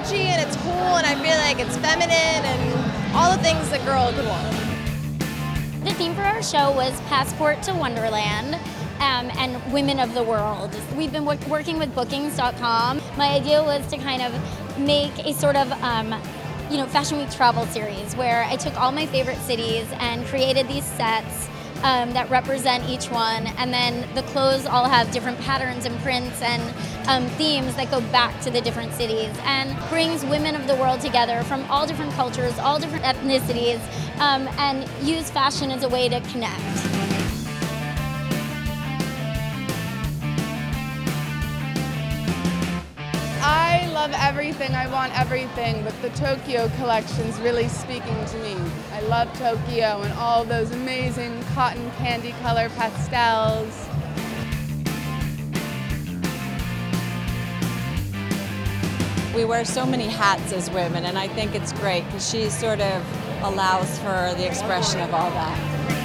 edgy and it's cool and I feel like it's feminine and all the things a girl could want. The theme for our show was Passport to Wonderland. Um, and Women of the World. We've been working with Bookings.com. My idea was to kind of make a sort of um, you know, Fashion Week travel series where I took all my favorite cities and created these sets um, that represent each one, and then the clothes all have different patterns and prints and um, themes that go back to the different cities, and brings women of the world together from all different cultures, all different ethnicities, um, and use fashion as a way to connect. Love everything. I want everything, but the Tokyo collection is really speaking to me. I love Tokyo and all those amazing cotton candy color pastels. We wear so many hats as women, and I think it's great because she sort of allows for the expression of all that.